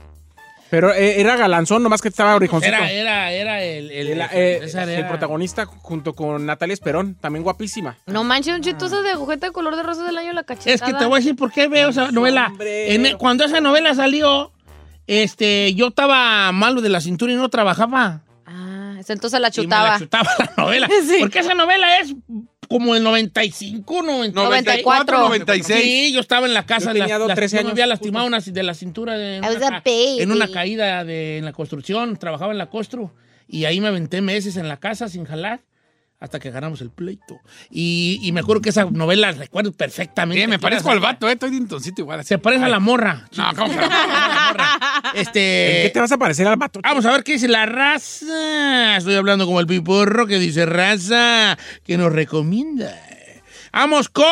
Pero eh, era galanzón, nomás que estaba orejoncito. Era, era, era el, el, El, eh, César el era- protagonista junto con Natalia Esperón, también guapísima. No manches, Don Cheto, esa de agujeta de color de rosa del año la cachetada. Es que te voy a decir por qué veo esa novela. En cuando esa novela salió, este, yo estaba malo de la cintura y no trabajaba. Ah, entonces la Y me chutaba. la chutaba la novela. Sí. Porque esa novela es como el 95, 90, 94, 96. Sí, yo estaba en la casa. Yo tenía las- 13 yo me años, había lastimado una, de la cintura de- una, en una caída de, en la construcción. Trabajaba en la constru. Y ahí me aventé meses en la casa sin jalar. Hasta que ganamos el pleito. Y, y me acuerdo que esa novela recuerdo perfectamente. Sí, me parezco al vato, eh. Estoy dintoncito igual. así. Se parece a la morra. No, ¿cómo la morra. ¿En Este. qué te vas a parecer al vato? Vamos a ver qué dice la raza. Estoy hablando como el piporro que dice raza, que nos recomienda. Vamos con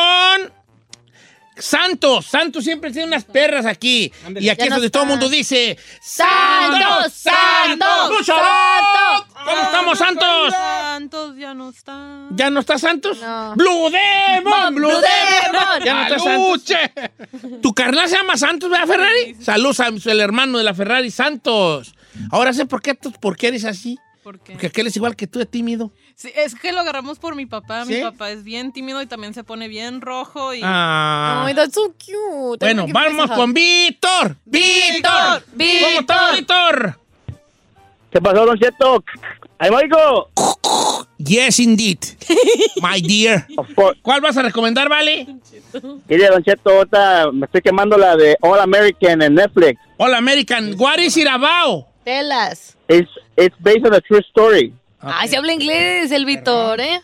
Santos. Santos siempre tiene unas perras aquí. Y aquí Ya es no donde todo el mundo dice ¡Santos! ¡Santos! ¡Santos! ¿Cómo estamos, Santos? Santos ya no está. ¿Ya no está Santos? No. ¡Blue Demon! ¡Blue Blue Demon! Demon. Ya no está Santos. Tu carnal se llama Santos, ¿verdad, Ferrari? Saludos al hermano de la Ferrari, Santos. Ahora sé por qué, tú- por qué eres así. ¿Por qué? Porque aquel es igual que tú, es tímido. Sí, es que lo agarramos por mi papá. ¿Sí? Mi papá es bien tímido y también se pone bien rojo y Ah. Ay, that's so cute. bueno, vamos con Víctor. Víctor. Víctor. ¿Cómo estás, Víctor? ¿Qué pasó, Don Cheto? ¡Ahí, Maico! Yes, indeed. My dear. ¿Cuál vas a recomendar, vale? Mire, Don Cheto, ahorita me estoy quemando la de All American en Netflix. Hola, American. What is it about? Telas. It's, it's based on a true story. Ay, se habla inglés el Víctor, ¿eh?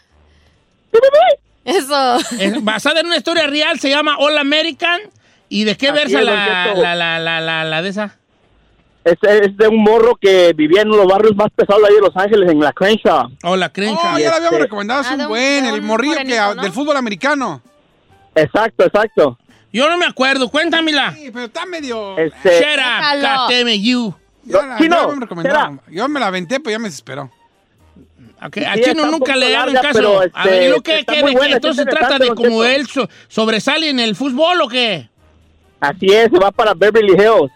Eso. Es basada en una historia real, se llama All American. ¿Y de qué Así versa la, la, la, la, la, la de esa? Es, es de un morro que vivía en uno de los barrios más pesados ahí de Los Ángeles, en la Crenshaw. Hola, Crenshaw. Oh, ya la habíamos Este- recomendado, es Ah, un buen, el morrillo que, ¿no? del fútbol americano. Exacto, exacto. Yo no me acuerdo, cuéntamela. Sí, pero está medio... Este, Shut up. KTMU. Ya la- Chino, ya la habíamos recomendado. espera. Yo me la aventé, pero ya me desesperó. Ok, Sí, A Chino está un nunca le larga, caso. pero, a este, ver, ¿y lo que muy ¿De qué? buena, Entonces se está trata de don él so- sobresale en el fútbol o qué? así es, se va para Beverly Hills.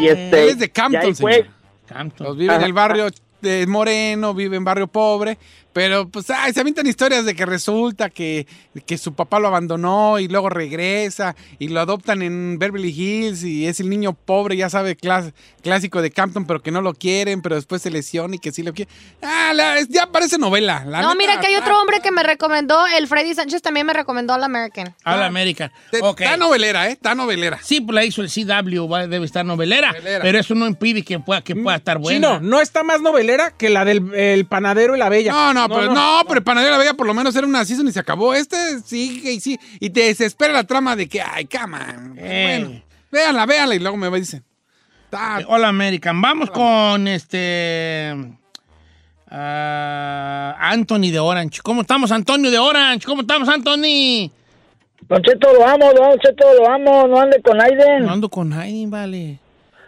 Y este, Él es de Campton, señor. Campton. Los vive en Ajá. el barrio de Moreno, vive en barrio pobre, pero pues ay, se avientan historias de que resulta que, que su papá lo abandonó y luego regresa y lo adoptan en Beverly Hills y es el niño pobre, ya sabe, clas- clásico de Campton, pero que no lo quieren, pero después se lesiona y que sí lo quieren. Ah, la- ya parece novela. la No, neta, mira que hay otro hombre que me recomendó, el Freddy Sánchez también me recomendó al American. All American. Está novelera, ¿eh? Está novelera. Sí, pues la hizo el CW, va- debe estar novelera, Novelera. pero eso no impide que pueda, que pueda estar buena. Chino, no está más novelera que la del el panadero y la bella. No, no, pero no, pero el Panadero de la Bella por lo menos era una season y se acabó. Este sigue y sí. Y te desespera la trama de que, ay, cama. Eh. Bueno, véanla, véanla. Y luego me dicen. Está- Eh, All American. Vamos con este. Ah, Anthony de Orange. ¿Cómo estamos, Antonio de Orange? ¿Cómo estamos, Anthony? Don Cheto, lo amo, Don Cheto, lo amo, no ande con Aiden. No ando con Aiden, vale.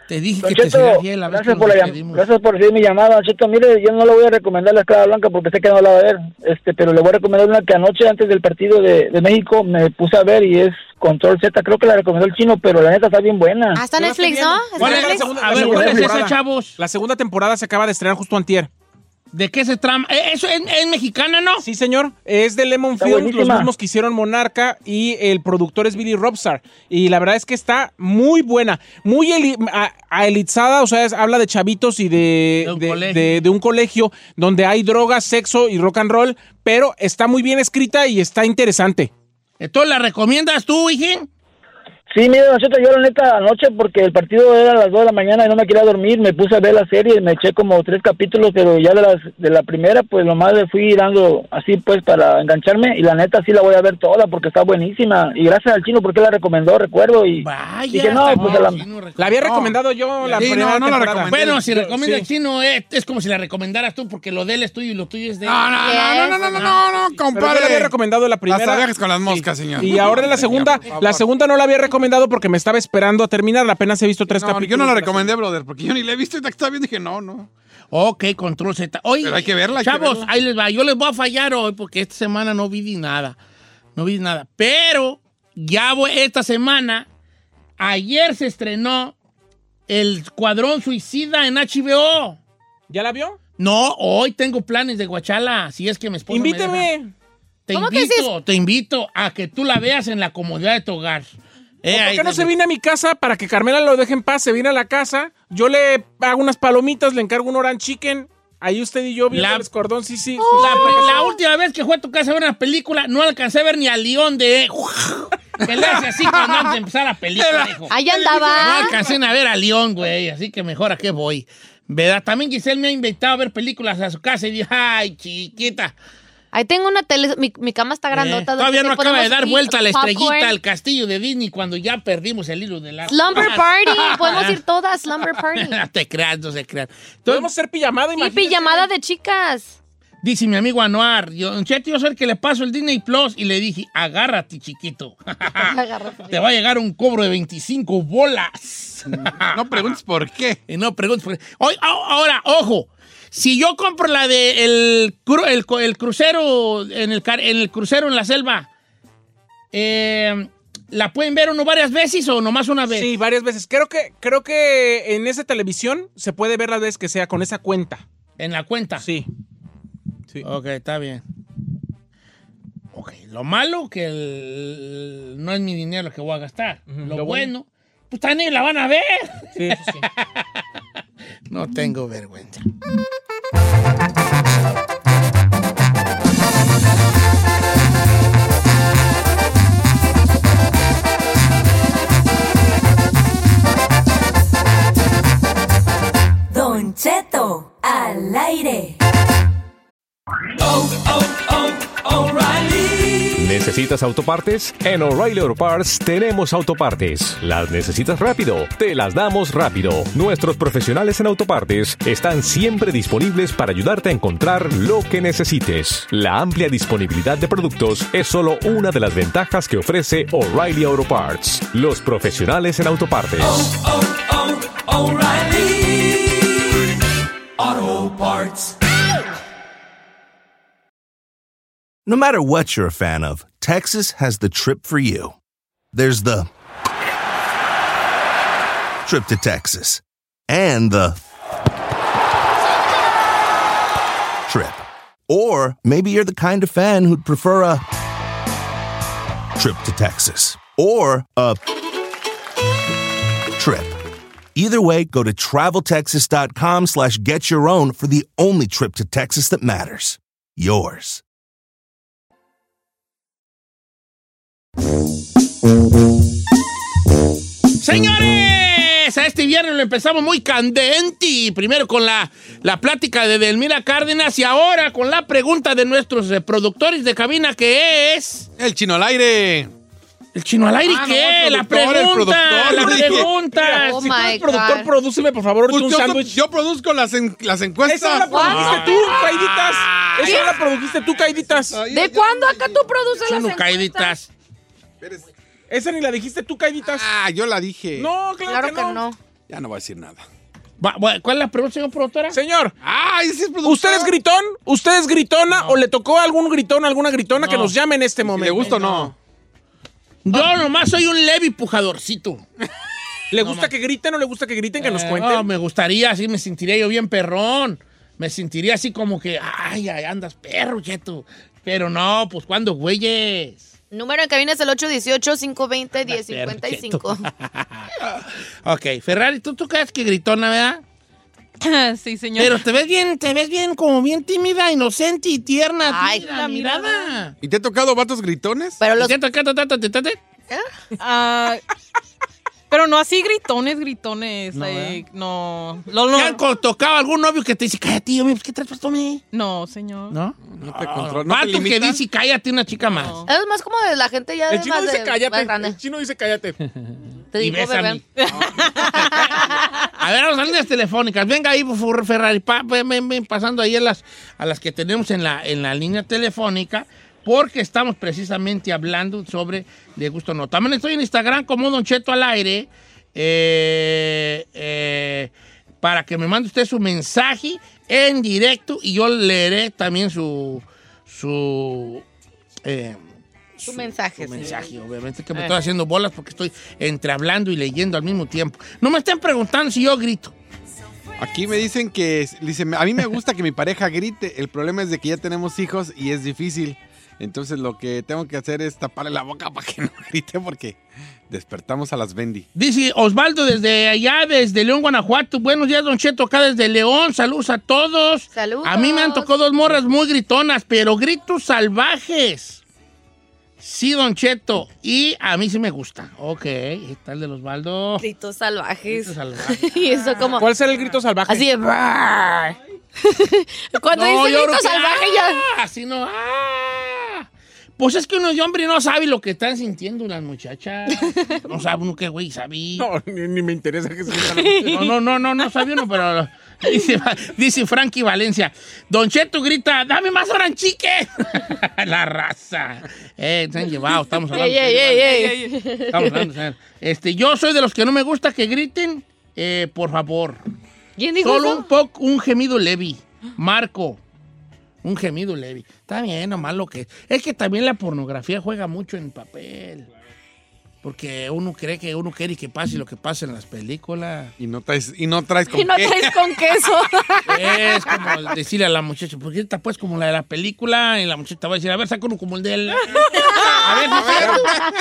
Te dije Don que te Cheto, fiel a ver gracias que por, la gracias por recibir mi llamada, Don Cheto. Mire, yo no le voy a recomendar la escala blanca porque sé que no la va a ver, este, pero le voy a recomendar una que anoche, antes del partido de, de México, me puse a ver y es Control Z. Creo que la recomendó el chino, pero la neta está bien buena. Hasta la estoy Netflix, ¿no? viendo. ¿Está ¿Cuál en es la segunda- A la ver, ¿cuál es esa, chavos? La segunda temporada se acaba de estrenar justo antier. ¿De qué se trama? Eh, ¿Eso es, es mexicana, no? Sí, señor. Es de Lemon Está Films, los mismos que hicieron Monarca y el productor es Billy Robstar. Y la verdad es que está muy buena, muy eli- a- aelizada, o sea, es- habla de chavitos y de, De un de- colegio. de- de un colegio donde hay drogas, sexo y rock and roll, pero está muy bien escrita y está interesante. ¿Entonces la recomiendas tú, hijín? Sí, mira, nosotros yo la neta anoche porque el partido era a las 2 de la mañana y no me quería dormir, me puse a ver la serie, me eché como tres capítulos, pero ya de, las, de la primera pues nomás le fui dando así pues para engancharme y la neta sí la voy a ver toda porque está buenísima y gracias al chino porque la recomendó, recuerdo y Vaya, no, pues no, la, la, había recomendado yo la primera no, no la Bueno, si recomienda sí. el chino es, es, como si la recomendaras tú porque lo de él es tuyo y lo tuyo es de él. No, no, no, no, no, no, no, no compadre. La había recomendado la primera. Las abejas con las moscas, sí. señor. Y ahora la segunda, la segunda no la había recomendado porque me estaba esperando a terminar. Apenas he visto tres No, capítulos. yo no la recomendé, brother, porque yo ni la he visto y te estaba viendo y dije, no, no. Ok, control Z. Oye, Pero hay que verla, hay que Chavos, verla. ahí les va. Yo les voy a fallar hoy porque esta semana no vi ni nada. No vi nada. Pero ya voy, esta semana, ayer se estrenó El Escuadrón Suicida en HBO. ¿Ya la vio? No, hoy tengo planes de Guachala, si es que mi esposa me deja. Invíteme. Te ¿Cómo que invito, te invito a que tú la veas en la comodidad de tu hogar. Eh, ¿Por qué no se viene a mi casa para que Carmela lo deje en paz? Se viene a la casa, yo le hago unas palomitas, le encargo un orange chicken. Ahí usted y yo viendo La- el escordón, sí, sí. La, la última vez que fue a tu casa a ver una película, no alcancé a ver ni a León de... que le hace así cuando antes de empezar la película, hijo. Ahí No andaba. alcancé a ver a León, güey, así que mejor a qué voy. ¿Verdad? También Giselle me ha invitado a ver películas a su casa y dije, ay, chiquita. Ahí tengo una tele, mi, mi cama está grandota. Eh, todavía no acaba de dar vuelta la popcorn. estrellita al castillo de Disney cuando ya perdimos el hilo de la... Slumber Party. Podemos ir todas, Slumber Party. No te creas, no se crean. Podemos hacer pijamada, Y pijamada de chicas. Dice mi amigo Anuar, yo, yo soy el que le paso el Disney Plus y le dije, agárrate, chiquito. Te va a llegar un cobro de 25 bolas. No preguntes por qué. no preguntes por qué. Oy, a- ahora, ojo. Si yo compro la de el, cru- el, el crucero en el, car- en el crucero en la selva, eh, ¿la pueden ver uno varias veces o nomás una vez? Sí, varias veces. Creo que, creo que en esa televisión se puede ver las veces que sea con esa cuenta. En la cuenta. Sí. Sí. Ok, está bien. Ok, lo malo que el- no es mi dinero lo que voy a gastar. Lo, lo bueno, pues también la van a ver. Sí, eso sí. No tengo vergüenza. ¿Necesitas autopartes? En O'Reilly Auto Parts tenemos autopartes. ¿Las necesitas rápido? Te las damos rápido. Nuestros profesionales en autopartes están siempre disponibles para ayudarte a encontrar lo que necesites. La amplia disponibilidad de productos es solo una de las ventajas que ofrece O'Reilly Auto Parts. Los profesionales en autopartes. No matter what you're a fan of, Texas has the trip for you. There's the trip to Texas and the trip. Or maybe you're the kind of fan who'd prefer a trip to Texas or a trip. Either way, go to traveltexas.com slash get your own for the only trip to Texas that matters. Yours. Señores, a este viernes lo empezamos muy candente. Primero con la, la plática de Delmira Cárdenas y ahora con la pregunta de nuestros productores de cabina que es... El chino al aire. ¿El chino al aire Ah, no, qué? el la el pregunta, productor, la pregunta. Oh si tú eres productor, God. prodúceme, por favor, Pues un yo, sándwich. yo produzco las, en- las encuestas. Esa la produjiste tú, Caiditas. Esa la produjiste tú, Caiditas. ¿De cuándo acá tú produces las Chino encuestas? Esa ni la dijiste tú, Caiditas. Ah, yo la dije. No, claro, Claro que, que no. no. Ya no voy a decir nada. ¿Cuál es la pregunta, señor productora? Señor, Ah, ese es productor. ¿usted es gritón? ¿Usted es gritona o le tocó a algún gritón, alguna gritona que No. nos llame en este Si momento? le gusta o no. Yo nomás soy un leve pujadorcito. ¿Le gusta que griten o le gusta que griten, que nos Eh, cuenten? no, me gustaría, así me sentiría yo bien perrón. Me sentiría así como que, ay, ay, andas perro, cheto. Pero no, pues cuando, güeyes. Número en cabina es el 818-520-1055. ok, Ferrari, ¿tú, tú crees que gritona, verdad? sí, señor. Pero te ves bien, te ves bien, como bien tímida, inocente y tierna. Ay, tímida, la mirada. mirada. ¿Y te ha tocado vatos gritones? Pero los... ¿Qué, qué, qué, qué, qué, qué? Pero no así gritones, gritones. No, eh, No, no, ¿Te han no, tocado algún novio que te dice, cállate, yo, ¿qué traes puesto, me? no, señor. ¿No? No te controla. No te Vato que dice, cállate, una chica más. No. Es más como de la gente ya El de chino más dice de- cállate. grande. El chino dice cállate. Te digo, bebé. A ver, vamos a líneas telefónicas. Venga ahí, por favor, Ferrari. Pa- ven, ven, ven, pasando ahí a las, a las que tenemos en la, en la línea telefónica, porque estamos precisamente hablando sobre de gusto o no. También estoy en Instagram como Don Cheto al aire, eh, eh, para que me mande usted su mensaje en directo y yo leeré también su... su eh, Tu mensaje. su sí. mensaje, obviamente que me Eh. estoy haciendo bolas porque estoy entre hablando y leyendo al mismo tiempo. No me estén preguntando si yo grito. Aquí me dicen que, dice, a mí me gusta que mi pareja grite. El problema es de que ya tenemos hijos y es difícil. Entonces lo que tengo que hacer es taparle la boca para que no grite porque despertamos a las Bendy. Dice Osvaldo desde allá, desde León, Guanajuato. Buenos días, Don Cheto, acá desde León. Saludos a todos. Saludos. A mí me han tocado dos morras muy gritonas, pero gritos salvajes. Sí, Don Cheto. Y a mí sí me gusta. Ok, está el de Osvaldo. Gritos salvajes. Gritos salvajes. y eso como... ¿Cuál será el grito salvaje? Así de... Cuando No, dice yo grito que, salvaje ah, ya... Así no. ah. Pues es que uno de hombre no sabe lo que están sintiendo las muchachas. No sabe uno qué güey sabe. No, ni, ni me interesa que se No, no, no, no, no sabía uno, pero dice, dice Frankie Valencia. Don Cheto grita, dame más franchique. La raza. Eh, se han llevado, estamos hablando. Ey, ey, ey, ey. Estamos hablando. Este, yo soy de los que no me gusta que griten, eh, por favor. ¿Quién dijo Solo eso? un poco, un gemido leve. Marco. Un gemido leve. Está bien, nomás lo que. Es que también la pornografía juega mucho en papel. Porque uno cree que uno quiere que pase lo que pasa en las películas. Y no traes, y no traes con Y no qué. traes con queso. Es como decirle a la muchacha, porque esta pues como la de la película, y la muchacha va a decir, a ver, saca uno como el de él. A ver, a ver,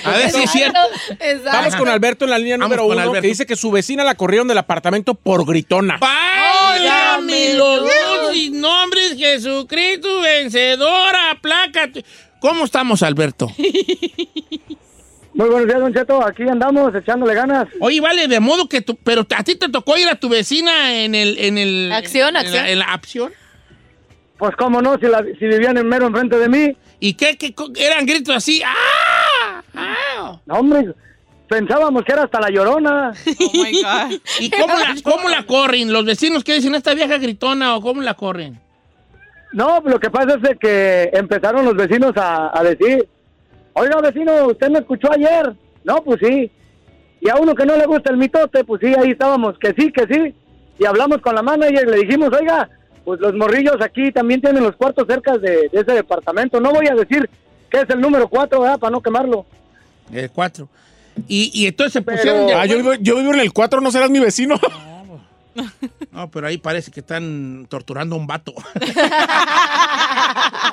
a ver si es cierto. Exacto. Vamos con Alberto en la línea Vamos número con uno, Alberto. que dice que su vecina la corrieron del apartamento por gritona. ¡Válgame los y nombres, Jesucristo, vencedora, placa! ¿Cómo estamos, Alberto? Muy buenos días, Don Cheto. Aquí andamos echándole ganas. Oye, vale, de modo que tú, pero a ti te tocó ir a tu vecina en el, en el Acción, en acción. La, en la acción. Pues cómo no, si, la- si vivían en mero enfrente de mí. ¿Y qué, qué eran gritos así? ¡Ah! ¡Ah! No, hombre, pensábamos que era hasta la llorona. Oh my God. ¿Y cómo la, cómo la corren? ¿Los vecinos qué dicen esta vieja gritona o cómo la corren? No, lo que pasa es de que empezaron los vecinos a, a decir, oiga vecino, ¿usted me escuchó ayer? No, pues sí. Y a uno que no le gusta el mitote, pues sí, ahí estábamos, que sí, que sí. Y hablamos con la manager y le dijimos, oiga, pues los morrillos aquí también tienen los cuartos cerca de, de ese departamento. No voy a decir que es el número cuatro, ¿verdad? Para no quemarlo. El 4. Y, y entonces se Pero- pusieron de Ah, yo, vivo, yo vivo en el 4, ¿no serás mi vecino? No, pero ahí parece que están torturando a un vato.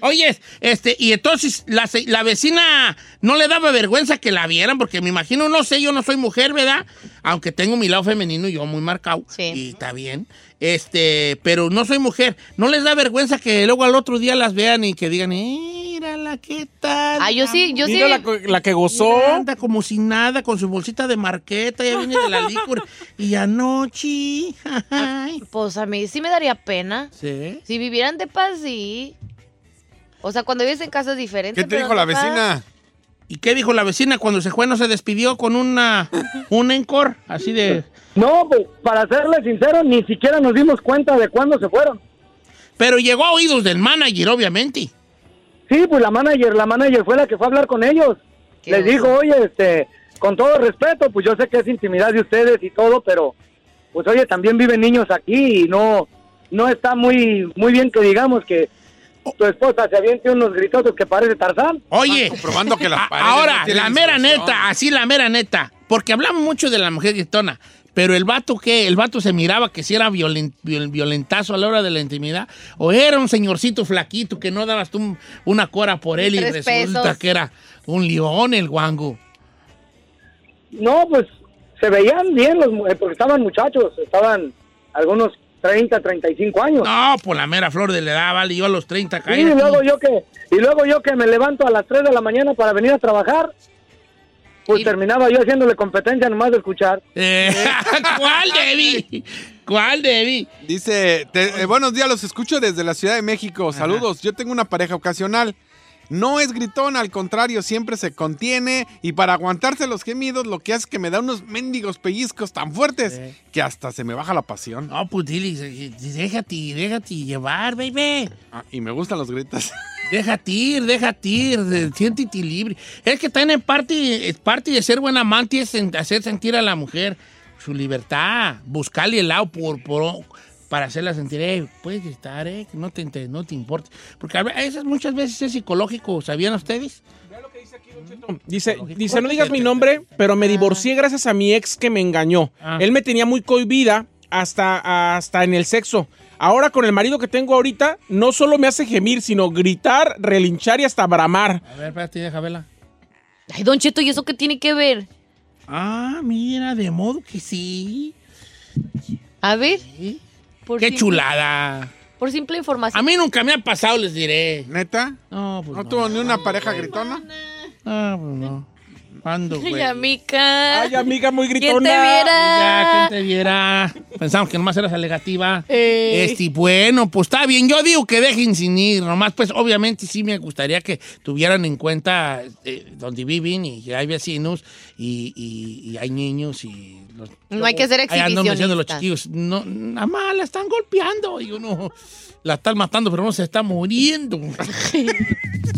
Oye, este, y entonces la, vecina no le daba vergüenza que la vieran, porque me imagino, no sé, yo no soy mujer, ¿verdad? Aunque tengo mi lado femenino y yo muy marcado. Sí. Y está bien. Este, pero no soy mujer. ¿No les da vergüenza que luego al otro día las vean y que digan, mírala, qué tal? Ah, yo sí, yo sí. Mira la, co- la que gozó. Mira, Anda como sin nada, con su bolsita de marqueta, ya viene de la licor. y anoche. ay. Pues a mí sí me daría pena. Sí. Si vivieran de paz, sí. O sea, cuando vives en casas diferentes. ¿Qué te dijo la vecina? ¿Y qué dijo la vecina cuando se fue? ¿No se despidió con una, un encore? Así de... No, pues para serle sincero, ni siquiera nos dimos cuenta de cuándo se fueron. Pero llegó a oídos del manager, obviamente. Sí, pues la manager, la manager fue la que fue a hablar con ellos. Les dijo, oye, este, con todo respeto, pues yo sé que es intimidad de ustedes y todo, pero pues oye, también viven niños aquí y no, no está muy, muy bien que digamos que tu esposa se aviente unos gritotos que parece Tarzán. Oye, comprobando que las ahora, no la mera neta, así la mera neta. Porque hablamos mucho de la mujer gritona. Pero el vato, ¿qué? ¿El vato se miraba que si era violen- viol- violentazo a la hora de la intimidad? ¿O era un señorcito flaquito que no dabas tú un- una cora por él y resulta pesos. que era un león el guango? No, pues se veían bien los, eh, porque estaban muchachos, estaban algunos 30, 35 años. No, por la mera flor de la edad, vale, yo a los 30 Sí, caí. y luego yo que y luego yo que me levanto a las 3 de la mañana para venir a trabajar, pues terminaba yo haciéndole competencia nomás de escuchar. Eh, ¿Cuál, Debbie? ¿Cuál, Debbie? Dice, te- eh, buenos días, los escucho desde la Ciudad de México. Saludos, yo tengo una pareja ocasional. No es gritón, al contrario, siempre se contiene y para aguantarse los gemidos lo que hace es que me da unos mendigos pellizcos tan fuertes que hasta se me baja la pasión. No, pues dile, déjate, déjate llevar, baby. Ah, y me gustan los gritos. Déjate ir, déjate ir, siéntete libre. Es que también parte, es parte de ser buen amante es hacer sentir a la mujer su libertad, buscarle el lado por, por- para hacerla sentir, eh, puedes estar, eh, que no te, te- no te importa. Porque a veces, muchas veces es psicológico, ¿sabían ustedes? Dice, dice, no digas mi nombre, pero me divorcié gracias a mi ex que me engañó. Ah. Él me tenía muy cohibida hasta, hasta en el sexo. Ahora con el marido que tengo ahorita, no solo me hace gemir, sino gritar, relinchar y hasta bramar. A ver, espérate, deja verla. Ay, Don Cheto, ¿y eso qué tiene que ver? Ah, mira, de modo que sí. A ver. Por Qué simple- chulada. Por simple información. A mí nunca me ha pasado, les diré. ¿Neta? No, pues ¿No, no. tuvo ni una pareja gritona? Ah, pues no. Ay, amiga. Ay, amiga, muy ¿Quién te gritona. Ya, viera? ¿quién te viera? Pensamos que nomás eras alegativa. Eh. Este, bueno, pues está bien. Yo digo que dejen sin ir. Nomás, pues, obviamente sí me gustaría que tuvieran en cuenta eh, donde viven y que hay vecinos y, y- y hay niños y... Los, No hay que ser Ahí andan diciendo los exhibicionistas. chiquillos, no, nada más la están golpeando y uno la están matando, pero no se está muriendo.